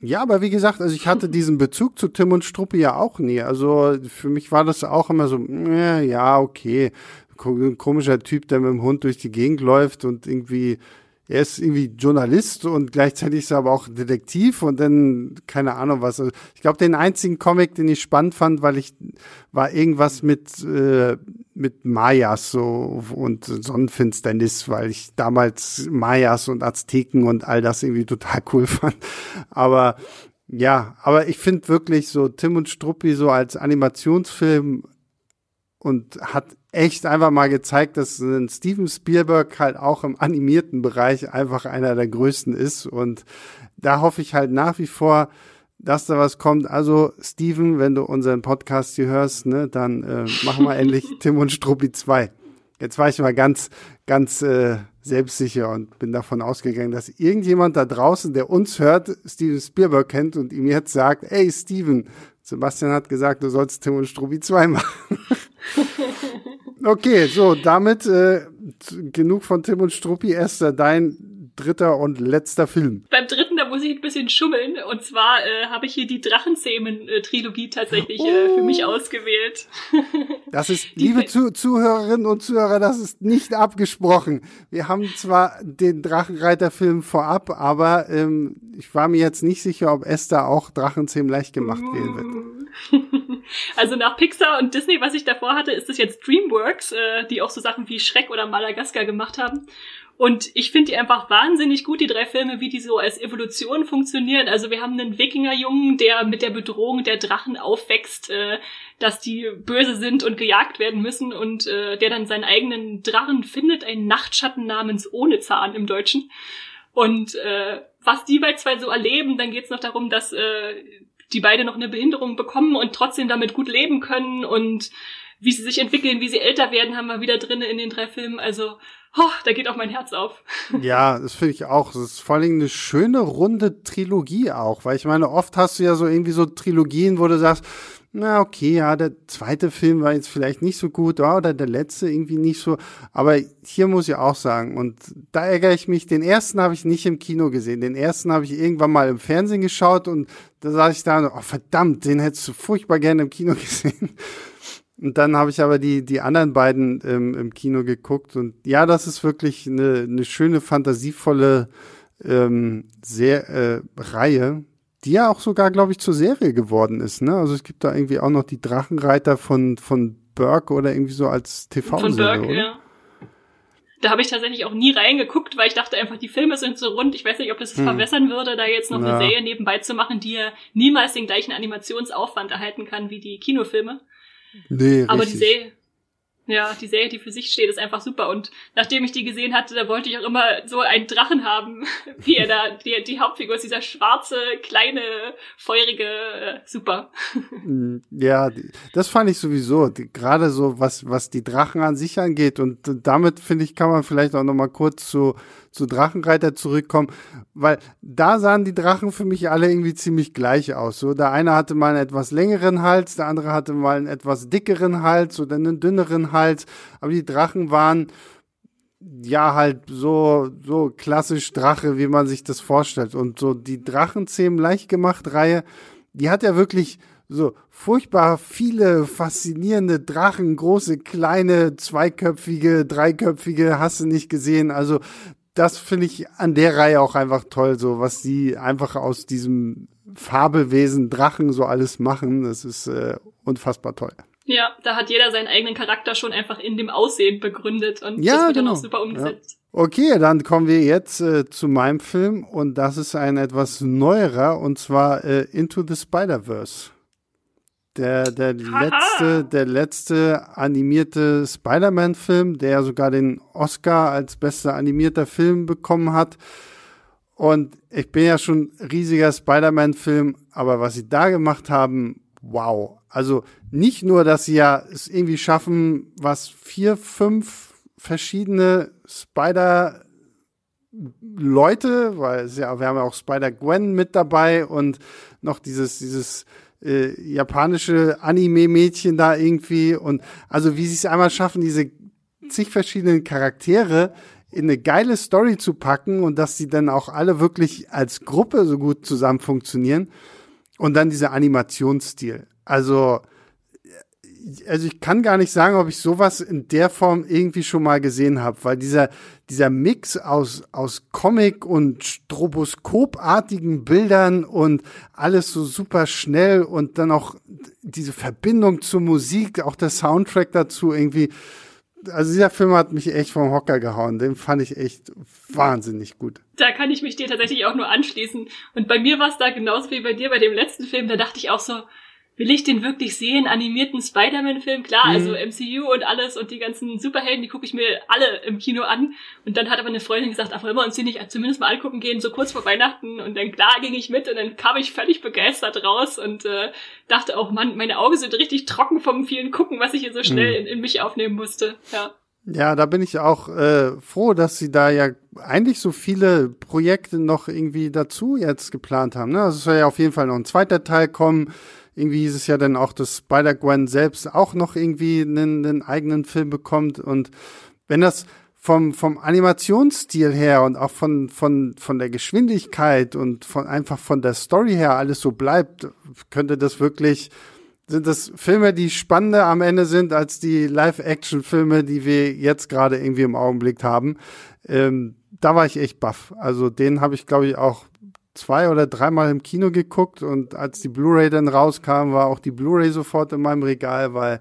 Ja, aber wie gesagt, also ich hatte diesen Bezug zu Tim und Struppi ja auch nie. Also für mich war das auch immer so, ja, okay, komischer Typ, der mit dem Hund durch die Gegend läuft und irgendwie er ist irgendwie Journalist und gleichzeitig ist er aber auch Detektiv und dann keine Ahnung was. Also ich glaube, den einzigen Comic, den ich spannend fand, weil ich war irgendwas mit äh, mit Mayas so und Sonnenfinsternis, weil ich damals Mayas und Azteken und all das irgendwie total cool fand. Aber ja, aber ich finde wirklich so Tim und Struppi so als Animationsfilm und hat echt einfach mal gezeigt, dass ein Steven Spielberg halt auch im animierten Bereich einfach einer der größten ist. Und da hoffe ich halt nach wie vor, dass da was kommt. Also, Steven, wenn du unseren Podcast hier hörst, ne, dann äh, machen wir endlich Tim und Struppi 2. Jetzt war ich mal ganz, ganz äh, selbstsicher und bin davon ausgegangen, dass irgendjemand da draußen, der uns hört, Steven Spielberg kennt und ihm jetzt sagt, ey Steven, Sebastian hat gesagt, du sollst Tim und Struppi 2 machen. Okay, so, damit äh, genug von Tim und Struppi. Esther, dein dritter und letzter Film. Beim dritten, da muss ich ein bisschen schummeln. Und zwar äh, habe ich hier die Drachenzähmen-Trilogie tatsächlich äh, für mich oh. ausgewählt. Das ist, liebe Zu Zuhörerinnen und Zuhörer, das ist nicht abgesprochen. Wir haben zwar den Drachenreiter-Film vorab, aber ähm, ich war mir jetzt nicht sicher, ob Esther auch Drachenzähmen leicht gemacht uh. wählen wird. Also nach Pixar und Disney, was ich davor hatte, ist es jetzt DreamWorks, äh, die auch so Sachen wie Schreck oder Madagaskar gemacht haben. Und ich finde die einfach wahnsinnig gut, die drei Filme, wie die so als Evolution funktionieren. Also wir haben einen Wikingerjungen, der mit der Bedrohung der Drachen aufwächst, äh, dass die böse sind und gejagt werden müssen und äh, der dann seinen eigenen Drachen findet, einen Nachtschatten namens Ohne Zahn im Deutschen. Und äh, was die bei zwei so erleben, dann geht's noch darum, dass äh, die beide noch eine Behinderung bekommen und trotzdem damit gut leben können und wie sie sich entwickeln, wie sie älter werden, haben wir wieder drinne in den drei Filmen. Also oh, da geht auch mein Herz auf. Ja, das finde ich auch. Das ist vor allem eine schöne runde Trilogie auch, weil ich meine, oft hast du ja so irgendwie so Trilogien, wo du sagst, na okay, ja, der zweite Film war jetzt vielleicht nicht so gut, oder der letzte irgendwie nicht so, aber hier muss ich auch sagen, und da ärgere ich mich, den ersten habe ich nicht im Kino gesehen, den ersten habe ich irgendwann mal im Fernsehen geschaut und da saß ich da, oh verdammt, den hättest du furchtbar gerne im Kino gesehen. Und dann habe ich aber die, die anderen beiden ähm, im Kino geguckt. Und ja, das ist wirklich eine, eine schöne, fantasievolle ähm, sehr, äh, Reihe, die ja auch sogar, glaube ich, zur Serie geworden ist. Ne? Also es gibt da irgendwie auch noch die Drachenreiter von, von Burke oder irgendwie so als TV-Serie. Von Burke, ja. Da habe ich tatsächlich auch nie reingeguckt, weil ich dachte einfach, die Filme sind so rund. Ich weiß nicht, ob das es hm. verwässern würde, da jetzt noch ja. eine Serie nebenbei zu machen, die ja niemals den gleichen Animationsaufwand erhalten kann wie die Kinofilme. Nee, Aber richtig. die Serie, ja, die Serie, die für sich steht, ist einfach super. Und nachdem ich die gesehen hatte, da wollte ich auch immer so einen Drachen haben, wie er da, die, die Hauptfigur ist dieser schwarze, kleine, feurige, äh, super. Mm, ja, das fand ich sowieso. Gerade so, was, was die Drachen an sich angeht. Und damit, finde ich, kann man vielleicht auch noch mal kurz zu, zu Drachenreiter zurückkommen, weil da sahen die Drachen für mich alle irgendwie ziemlich gleich aus. So, der eine hatte mal einen etwas längeren Hals, der andere hatte mal einen etwas dickeren Hals oder einen dünneren Hals, aber die Drachen waren ja halt so so klassisch Drache, wie man sich das vorstellt und so die Drachenzähmen leicht gemacht Reihe, die hat ja wirklich so furchtbar viele faszinierende Drachen, große, kleine, zweiköpfige, dreiköpfige, hast du nicht gesehen. Also das finde ich an der Reihe auch einfach toll, so was die einfach aus diesem Fabelwesen Drachen so alles machen. Das ist äh, unfassbar toll. Ja, da hat jeder seinen eigenen Charakter schon einfach in dem Aussehen begründet und ja, das wird genau. dann auch super umgesetzt. Ja. Okay, dann kommen wir jetzt äh, zu meinem Film und das ist ein etwas neuerer und zwar äh, Into the Spider-Verse. Der, der letzte, der letzte animierte Spider-Man-Film, der sogar den Oscar als bester animierter Film bekommen hat. Und ich bin ja schon riesiger Spider-Man-Film, aber was sie da gemacht haben, wow. Also nicht nur, dass sie ja es irgendwie schaffen, was vier, fünf verschiedene Spider Leute, weil ja, wir haben ja auch Spider-Gwen mit dabei und noch dieses, dieses äh, japanische Anime-Mädchen da irgendwie und also wie sie es einmal schaffen, diese zig verschiedenen Charaktere in eine geile Story zu packen und dass sie dann auch alle wirklich als Gruppe so gut zusammen funktionieren und dann dieser Animationsstil. Also also ich kann gar nicht sagen, ob ich sowas in der Form irgendwie schon mal gesehen habe, weil dieser, dieser Mix aus, aus Comic und stroboskopartigen Bildern und alles so super schnell und dann auch diese Verbindung zur Musik, auch der Soundtrack dazu irgendwie. Also dieser Film hat mich echt vom Hocker gehauen. Den fand ich echt wahnsinnig gut. Da kann ich mich dir tatsächlich auch nur anschließen. Und bei mir war es da genauso wie bei dir bei dem letzten Film. Da dachte ich auch so, will ich den wirklich sehen? Animierten Spider-Man-Film, klar, mhm. also MCU und alles und die ganzen Superhelden, die gucke ich mir alle im Kino an. Und dann hat aber eine Freundin gesagt, ach, wollen wir uns die nicht zumindest mal angucken gehen, so kurz vor Weihnachten. Und dann klar ging ich mit und dann kam ich völlig begeistert raus und äh, dachte auch, Mann, meine Augen sind richtig trocken vom vielen Gucken, was ich hier so schnell mhm. in, in mich aufnehmen musste. Ja. Ja, da bin ich auch äh, froh, dass sie da ja eigentlich so viele Projekte noch irgendwie dazu jetzt geplant haben. Ne? Also es soll ja auf jeden Fall noch ein zweiter Teil kommen. Irgendwie hieß es ja dann auch, dass Spider-Gwen selbst auch noch irgendwie einen, einen eigenen Film bekommt. Und wenn das vom, vom Animationsstil her und auch von, von, von der Geschwindigkeit und von einfach von der Story her alles so bleibt, könnte das wirklich, sind das Filme, die spannender am Ende sind als die Live-Action-Filme, die wir jetzt gerade irgendwie im Augenblick haben. Ähm, da war ich echt baff. Also den habe ich, glaube ich, auch zwei oder dreimal im Kino geguckt und als die Blu-ray dann rauskam, war auch die Blu-ray sofort in meinem Regal, weil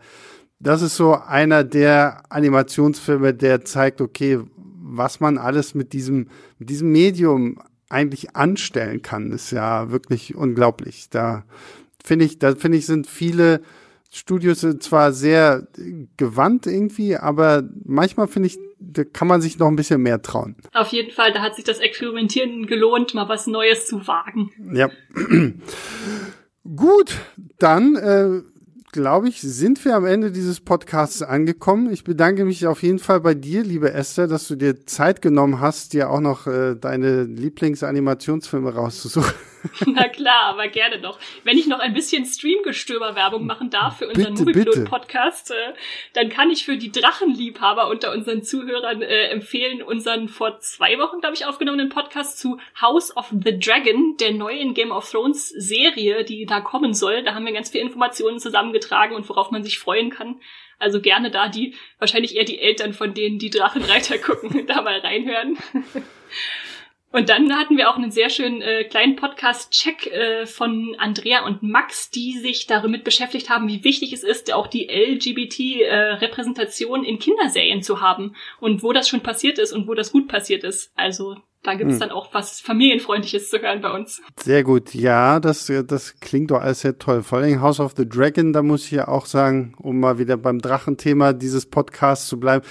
das ist so einer der Animationsfilme, der zeigt, okay, was man alles mit diesem, mit diesem Medium eigentlich anstellen kann, ist ja wirklich unglaublich. Da finde ich, da finde ich, sind viele Studios zwar sehr gewandt irgendwie, aber manchmal finde ich, da kann man sich noch ein bisschen mehr trauen. Auf jeden Fall, da hat sich das Experimentieren gelohnt, mal was Neues zu wagen. Ja. Gut, dann äh, glaube ich, sind wir am Ende dieses Podcasts angekommen. Ich bedanke mich auf jeden Fall bei dir, liebe Esther, dass du dir Zeit genommen hast, dir auch noch äh, deine Lieblingsanimationsfilme rauszusuchen. Na klar, aber gerne doch. Wenn ich noch ein bisschen Streamgestöber-Werbung machen darf für unseren Moviepilot-Podcast, äh, dann kann ich für die Drachenliebhaber unter unseren Zuhörern äh, empfehlen, unseren vor zwei Wochen, glaube ich, aufgenommenen Podcast zu House of the Dragon, der neuen Game of Thrones Serie, die da kommen soll. Da haben wir ganz viele Informationen zusammengetragen und worauf man sich freuen kann. Also gerne da die, wahrscheinlich eher die Eltern von denen, die Drachenreiter gucken, da mal reinhören. Und dann hatten wir auch einen sehr schönen äh, kleinen Podcast-Check äh, von Andrea und Max, die sich damit beschäftigt haben, wie wichtig es ist, auch die LGBT-Repräsentation äh, in Kinderserien zu haben und wo das schon passiert ist und wo das gut passiert ist. Also da gibt's hm. dann auch was Familienfreundliches zu hören bei uns. Sehr gut, ja, das, das klingt doch alles sehr toll. Vor allem House of the Dragon, da muss ich ja auch sagen, um mal wieder beim Drachenthema dieses Podcasts zu bleiben,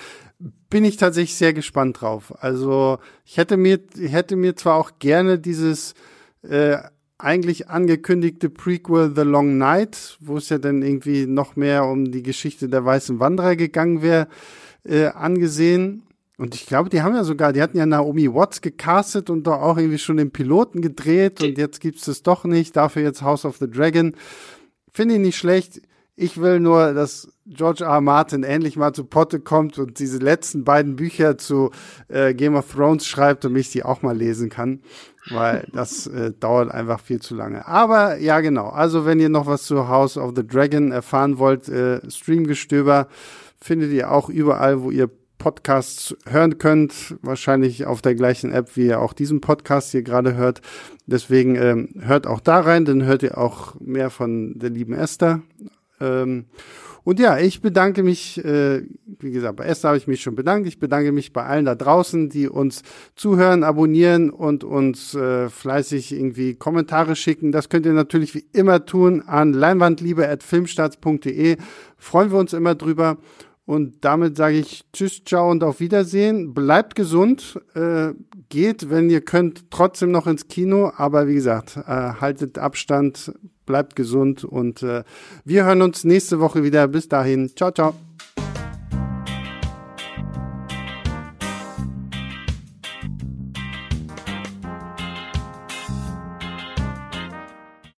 bin ich tatsächlich sehr gespannt drauf. Also ich hätte mir, hätte mir zwar auch gerne dieses äh, eigentlich angekündigte Prequel The Long Night, wo es ja dann irgendwie noch mehr um die Geschichte der Weißen Wanderer gegangen wäre, äh, angesehen. Und ich glaube, die haben ja sogar, die hatten ja Naomi Watts gecastet und da auch irgendwie schon den Piloten gedreht und jetzt gibt's es doch nicht. Dafür jetzt House of the Dragon. Finde ich nicht schlecht. Ich will nur, dass George R. R. Martin endlich mal zu Potte kommt und diese letzten beiden Bücher zu äh, Game of Thrones schreibt und mich die auch mal lesen kann, weil das äh, dauert einfach viel zu lange. Aber ja, genau. Also wenn ihr noch was zu House of the Dragon erfahren wollt, äh, Streamgestöber findet ihr auch überall, wo ihr Podcasts hören könnt, wahrscheinlich auf der gleichen App, wie ihr auch diesen Podcast hier gerade hört. Deswegen ähm, hört auch da rein, dann hört ihr auch mehr von der lieben Esther ähm, und ja, ich bedanke mich, äh, wie gesagt, bei Esther habe ich mich schon bedankt. Ich bedanke mich bei allen da draußen, die uns zuhören, abonnieren und uns äh, fleißig irgendwie Kommentare schicken. Das könnt ihr natürlich wie immer tun an leinwandliebe.filmstarts.de. Freuen wir uns immer drüber. Und damit sage ich Tschüss, ciao und auf Wiedersehen. Bleibt gesund, äh, geht, wenn ihr könnt, trotzdem noch ins Kino. Aber wie gesagt, äh, haltet Abstand, bleibt gesund und äh, wir hören uns nächste Woche wieder. Bis dahin, ciao, ciao.